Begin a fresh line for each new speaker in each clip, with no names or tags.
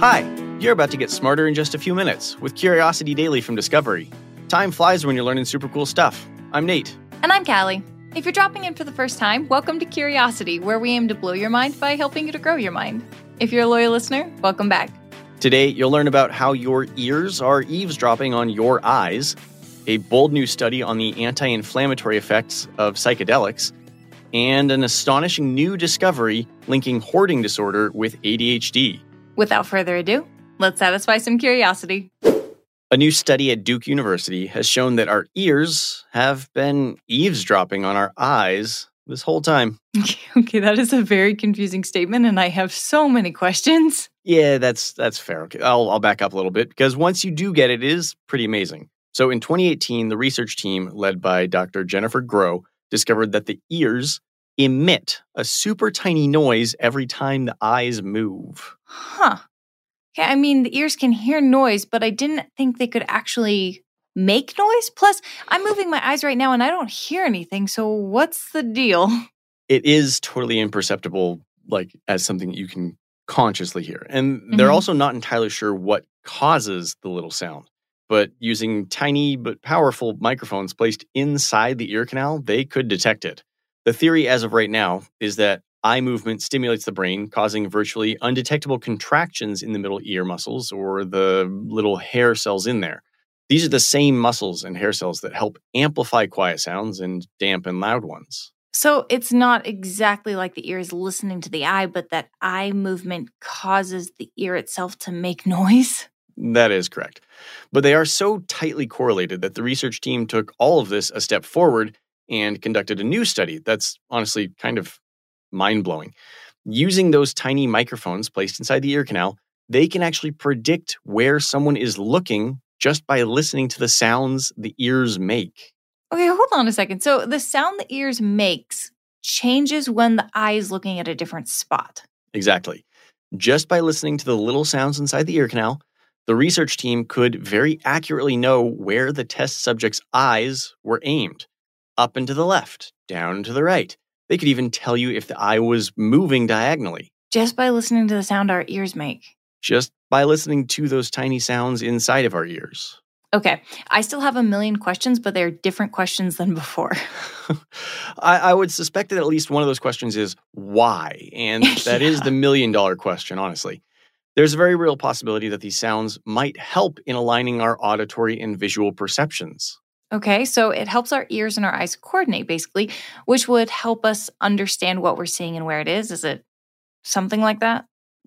Hi, you're about to get smarter in just a few minutes with Curiosity Daily from Discovery. Time flies when you're learning super cool stuff. I'm Nate.
And I'm Calli. If you're dropping in for the first time, welcome to Curiosity, where we aim to blow your mind by helping you to grow your mind. If you're a loyal listener, welcome back.
Today, you'll learn about how your ears are eavesdropping on your eyes, a bold new study on the anti inflammatory effects of psychedelics, and an astonishing new discovery linking hoarding disorder with ADHD.
Without further ado, let's satisfy some curiosity.
A new study at Duke University has shown that our ears have been eavesdropping on our eyes this whole time.
okay, that is a very confusing statement, and I have so many questions.
Yeah, that's that's fair. Okay, I'll I'll back up a little bit because once you do get it, it is pretty amazing. So in 2018, the research team led by Dr. Jennifer Groh discovered that the ears emit a super tiny noise every time the eyes move.
Huh. Okay, I mean, the ears can hear noise, but I didn't think they could actually make noise. Plus, I'm moving my eyes right now and I don't hear anything. So, what's the deal?
It is totally imperceptible, like as something you can consciously hear. And mm-hmm. they're also not entirely sure what causes the little sound. But using tiny but powerful microphones placed inside the ear canal, they could detect it. The theory as of right now is that eye movement stimulates the brain, causing virtually undetectable contractions in the middle ear muscles or the little hair cells in there. These are the same muscles and hair cells that help amplify quiet sounds and dampen loud ones.
So it's not exactly like the ear is listening to the eye, but that eye movement causes the ear itself to make noise?
That is correct. But they are so tightly correlated that the research team took all of this a step forward and conducted a new study that's honestly kind of mind blowing. Using those tiny microphones placed inside the ear canal, they can actually predict where someone is looking just by listening to the sounds the ears make.
Okay, hold on a second. So the sound the ears makes changes when the eye is looking at a different spot.
Exactly. Just by listening to the little sounds inside the ear canal, the research team could very accurately know where the test subject's eyes were aimed up and to the left, down and to the right. They could even tell you if the eye was moving diagonally.
Just by listening to the sound our ears make.
Just by listening to those tiny sounds inside of our ears.
Okay. I still have a million questions, but they're different questions than before.
I, I, would suspect that at least one of those questions is why? And that yeah. is the million dollar question, honestly. There's a very real possibility that these sounds might help in aligning our auditory and visual perceptions.
Okay, so it helps our ears and our eyes coordinate, basically, which would help us understand what we're seeing and where it is. Is it something like that?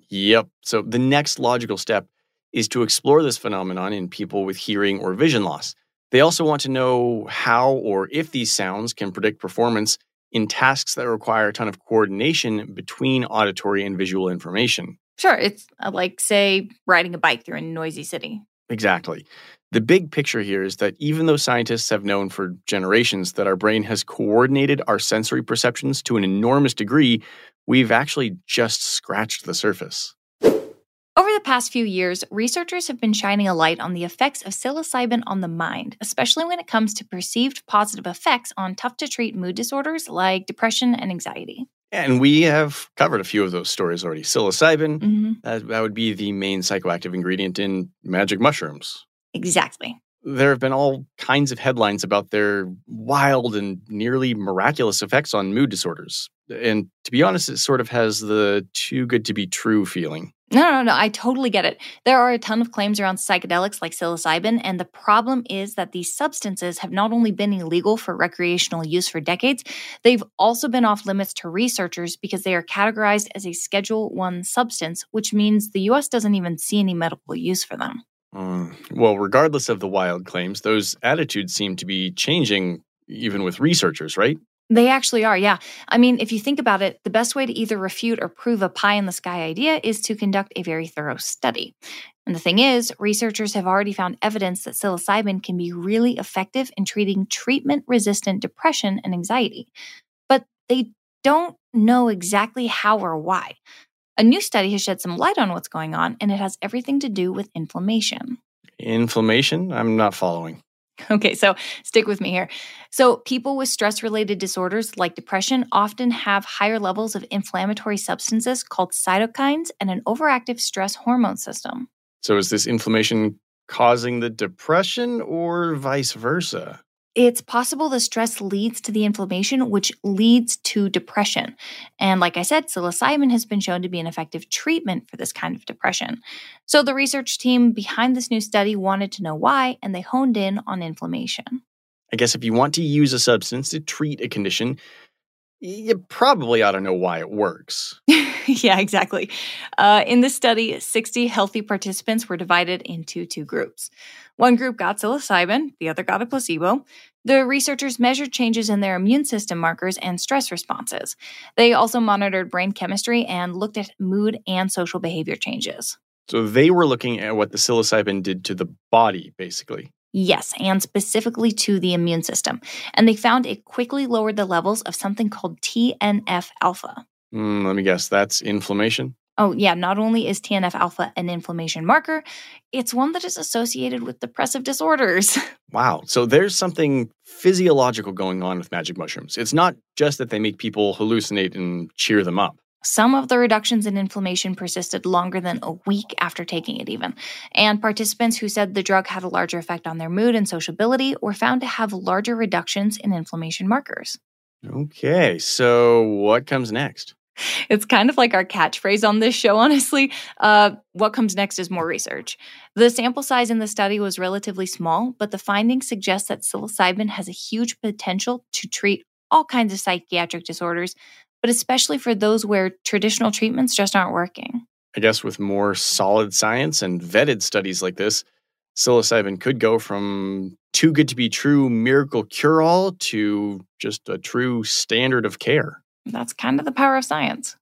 Yep. So the next logical step is to explore this phenomenon in people with hearing or vision loss. They also want to know how or if these sounds can predict performance in tasks that require a ton of coordination between auditory and visual information.
Sure, it's uh, like, say, riding a bike through a noisy city.
Exactly. The big picture here is that even though scientists have known for generations that our brain has coordinated our sensory perceptions to an enormous degree, we've actually just scratched the surface.
Over the past few years, researchers have been shining a light on the effects of psilocybin on the mind, especially when it comes to perceived positive effects on tough to treat mood disorders like depression and anxiety.
And we have covered a few of those stories already. Psilocybin, mm-hmm. that, that would be the main psychoactive ingredient in magic mushrooms.
Exactly.
There have been all kinds of headlines about their wild and nearly miraculous effects on mood disorders. And to be honest, it sort of has the too good to be true feeling.
No, no, no. I totally get it. There are a ton of claims around psychedelics like psilocybin, and the problem is that these substances have not only been illegal for recreational use for decades, they've also been off limits to researchers because they are categorized as a Schedule 1 substance, which means the US doesn't even see any medical use for them.
Mm. Well, regardless of the wild claims, those attitudes seem to be changing even with researchers, right?
They actually are, yeah. I mean, if you think about it, the best way to either refute or prove a pie in the sky idea is to conduct a very thorough study. And the thing is, researchers have already found evidence that psilocybin can be really effective in treating treatment resistant depression and anxiety. But they don't know exactly how or why. A new study has shed some light on what's going on, and it has everything to do with inflammation.
Inflammation? I'm not following.
Okay, so stick with me here. So, people with stress related disorders like depression often have higher levels of inflammatory substances called cytokines and an overactive stress hormone system.
So, is this inflammation causing the depression or vice versa?
It's possible the stress leads to the inflammation, which leads to depression. And like I said, psilocybin has been shown to be an effective treatment for this kind of depression. So the research team behind this new study wanted to know why, and they honed in on inflammation.
I guess if you want to use a substance to treat a condition, you probably ought to know why it works.
yeah, exactly. Uh, in this study, 60 healthy participants were divided into two groups. One group got psilocybin, the other got a placebo. The researchers measured changes in their immune system markers and stress responses. They also monitored brain chemistry and looked at mood and social behavior changes.
So they were looking at what the psilocybin did to the body, basically.
Yes, and specifically to the immune system. And they found it quickly lowered the levels of something called TNF alpha.
Mm, let me guess, that's inflammation?
Oh, yeah, not only is TNF alpha an inflammation marker, it's one that is associated with depressive disorders.
Wow. So there's something physiological going on with magic mushrooms. It's not just that they make people hallucinate and cheer them up.
Some of the reductions in inflammation persisted longer than a week after taking it, even. And participants who said the drug had a larger effect on their mood and sociability were found to have larger reductions in inflammation markers.
Okay, so what comes next?
It's kind of like our catchphrase on this show, honestly. Uh, what comes next is more research. The sample size in the study was relatively small, but the findings suggest that psilocybin has a huge potential to treat all kinds of psychiatric disorders, but especially for those where traditional treatments just aren't working.
I guess with more solid science and vetted studies like this, psilocybin could go from too good to be true miracle cure all to just a true standard of care.
That's kind of the power of science.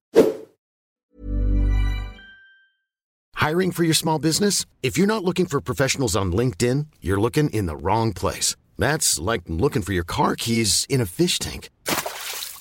Hiring for your small business? If you're not looking for professionals on LinkedIn, you're looking in the wrong place. That's like looking for your car keys in a fish tank.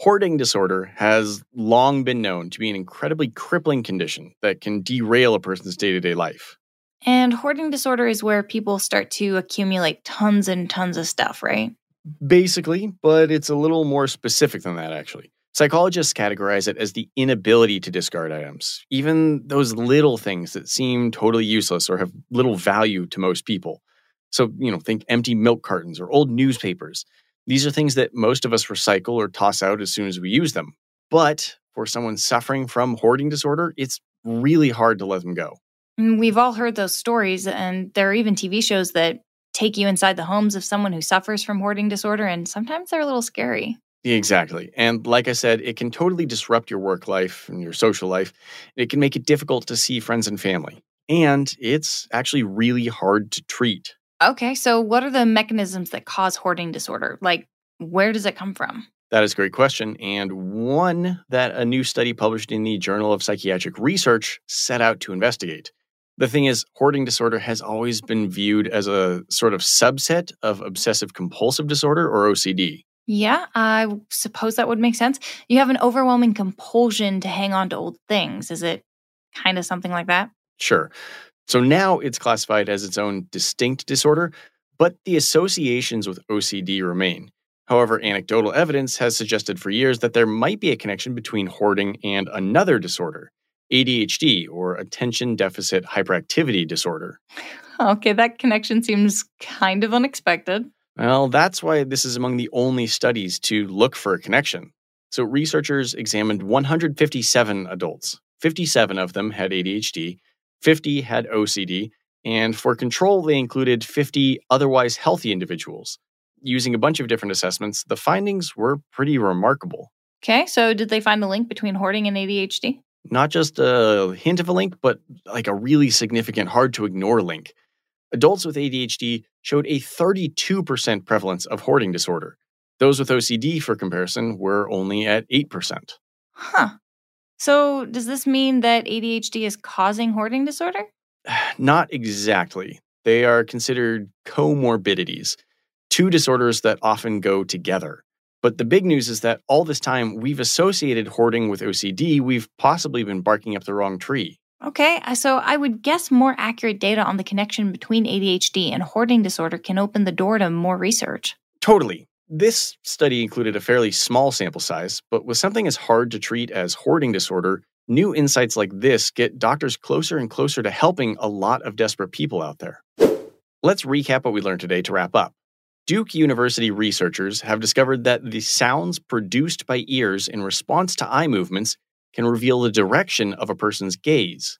Hoarding disorder has long been known to be an incredibly crippling condition that can derail a person's day-to-day life.
And hoarding disorder is where people start to accumulate tons and tons of stuff, right?
Basically, but it's a little more specific than that, actually. Psychologists categorize it as the inability to discard items, even those little things that seem totally useless or have little value to most people. So, you know, think empty milk cartons or old newspapers. These are things that most of us recycle or toss out as soon as we use them. But for someone suffering from hoarding disorder, it's really hard to let them go.
Mm, we've all heard those stories, and there are even TV shows that take you inside the homes of someone who suffers from hoarding disorder, and sometimes they're a little scary.
Exactly. And like I said, it can totally disrupt your work life and your social life. It can make it difficult to see friends and family. And it's actually really hard to treat.
Okay, so what are the mechanisms that cause hoarding disorder? Like, where does it come from?
That is a great question, and one that a new study published in the Journal of Psychiatric Research set out to investigate. The thing is, hoarding disorder has always been viewed as a sort of subset of obsessive compulsive disorder or OCD.
Yeah, I suppose that would make sense. You have an overwhelming compulsion to hang on to old things. Is it kind of something like that?
Sure. So now it's classified as its own distinct disorder, but the associations with OCD remain. However, anecdotal evidence has suggested for years that there might be a connection between hoarding and another disorder, ADHD or attention deficit hyperactivity disorder.
Okay, that connection seems kind of unexpected.
Well, that's why this is among the only studies to look for a connection. So, researchers examined 157 adults, 57 of them had ADHD, 50 had OCD, and for control, they included 50 otherwise healthy individuals. Using a bunch of different assessments, the findings were pretty remarkable.
Okay, so did they find a link between hoarding and ADHD?
Not just a hint of a link, but like a really significant, hard to ignore link. Adults with ADHD showed a 32% prevalence of hoarding disorder. Those with OCD, for comparison, were only at 8%.
Huh. So, does this mean that ADHD is causing hoarding disorder?
Not exactly. They are considered comorbidities, two disorders that often go together. But the big news is that all this time we've associated hoarding with OCD, we've possibly been barking up the wrong tree.
Okay, uh, so I would guess more accurate data on the connection between ADHD and hoarding disorder can open the door to more research.
Totally. This study included a fairly small sample size, but with something as hard to treat as hoarding disorder, new insights like this get doctors closer and closer to helping a lot of desperate people out there. Let's recap what we learned today to wrap up. Duke University researchers have discovered that the sounds produced by ears in response to eye movements can reveal the direction of a person's gaze.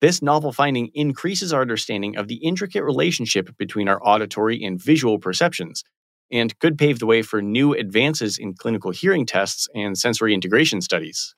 This novel finding increases our understanding of the intricate relationship between our auditory and visual perceptions, and could pave the way for new advances in clinical hearing tests and sensory integration studies.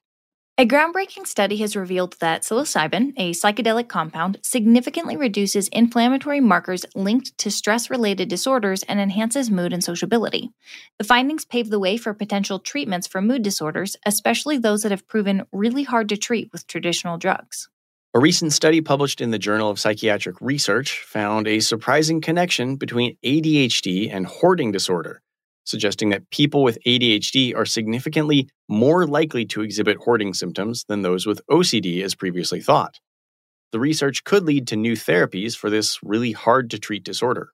A groundbreaking study has revealed that psilocybin, a psychedelic compound, significantly reduces inflammatory markers linked to stress related disorders and enhances mood and sociability. The findings pave the way for potential treatments for mood disorders, especially those that have proven really hard to treat with traditional drugs.
A recent study published in the Journal of Psychiatric Research found a surprising connection between ADHD and hoarding disorder suggesting that people with ADHD are significantly more likely to exhibit hoarding symptoms than those with OCD as previously thought. The research could lead to new therapies for this really hard to treat disorder.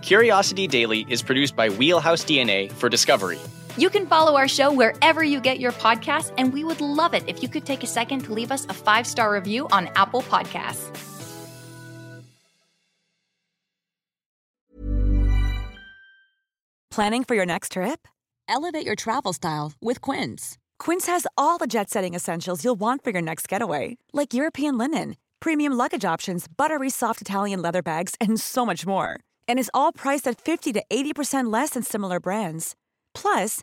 Curiosity Daily is produced by Wheelhouse DNA for Discovery.
You can follow our show wherever you get your podcasts, and we would love it if you could take a second to leave us a five star review on Apple Podcasts.
Planning for your next trip? Elevate your travel style with Quince. Quince has all the jet setting essentials you'll want for your next getaway, like European linen, premium luggage options, buttery soft Italian leather bags, and so much more. And is all priced at 50 to 80% less than similar brands. Plus,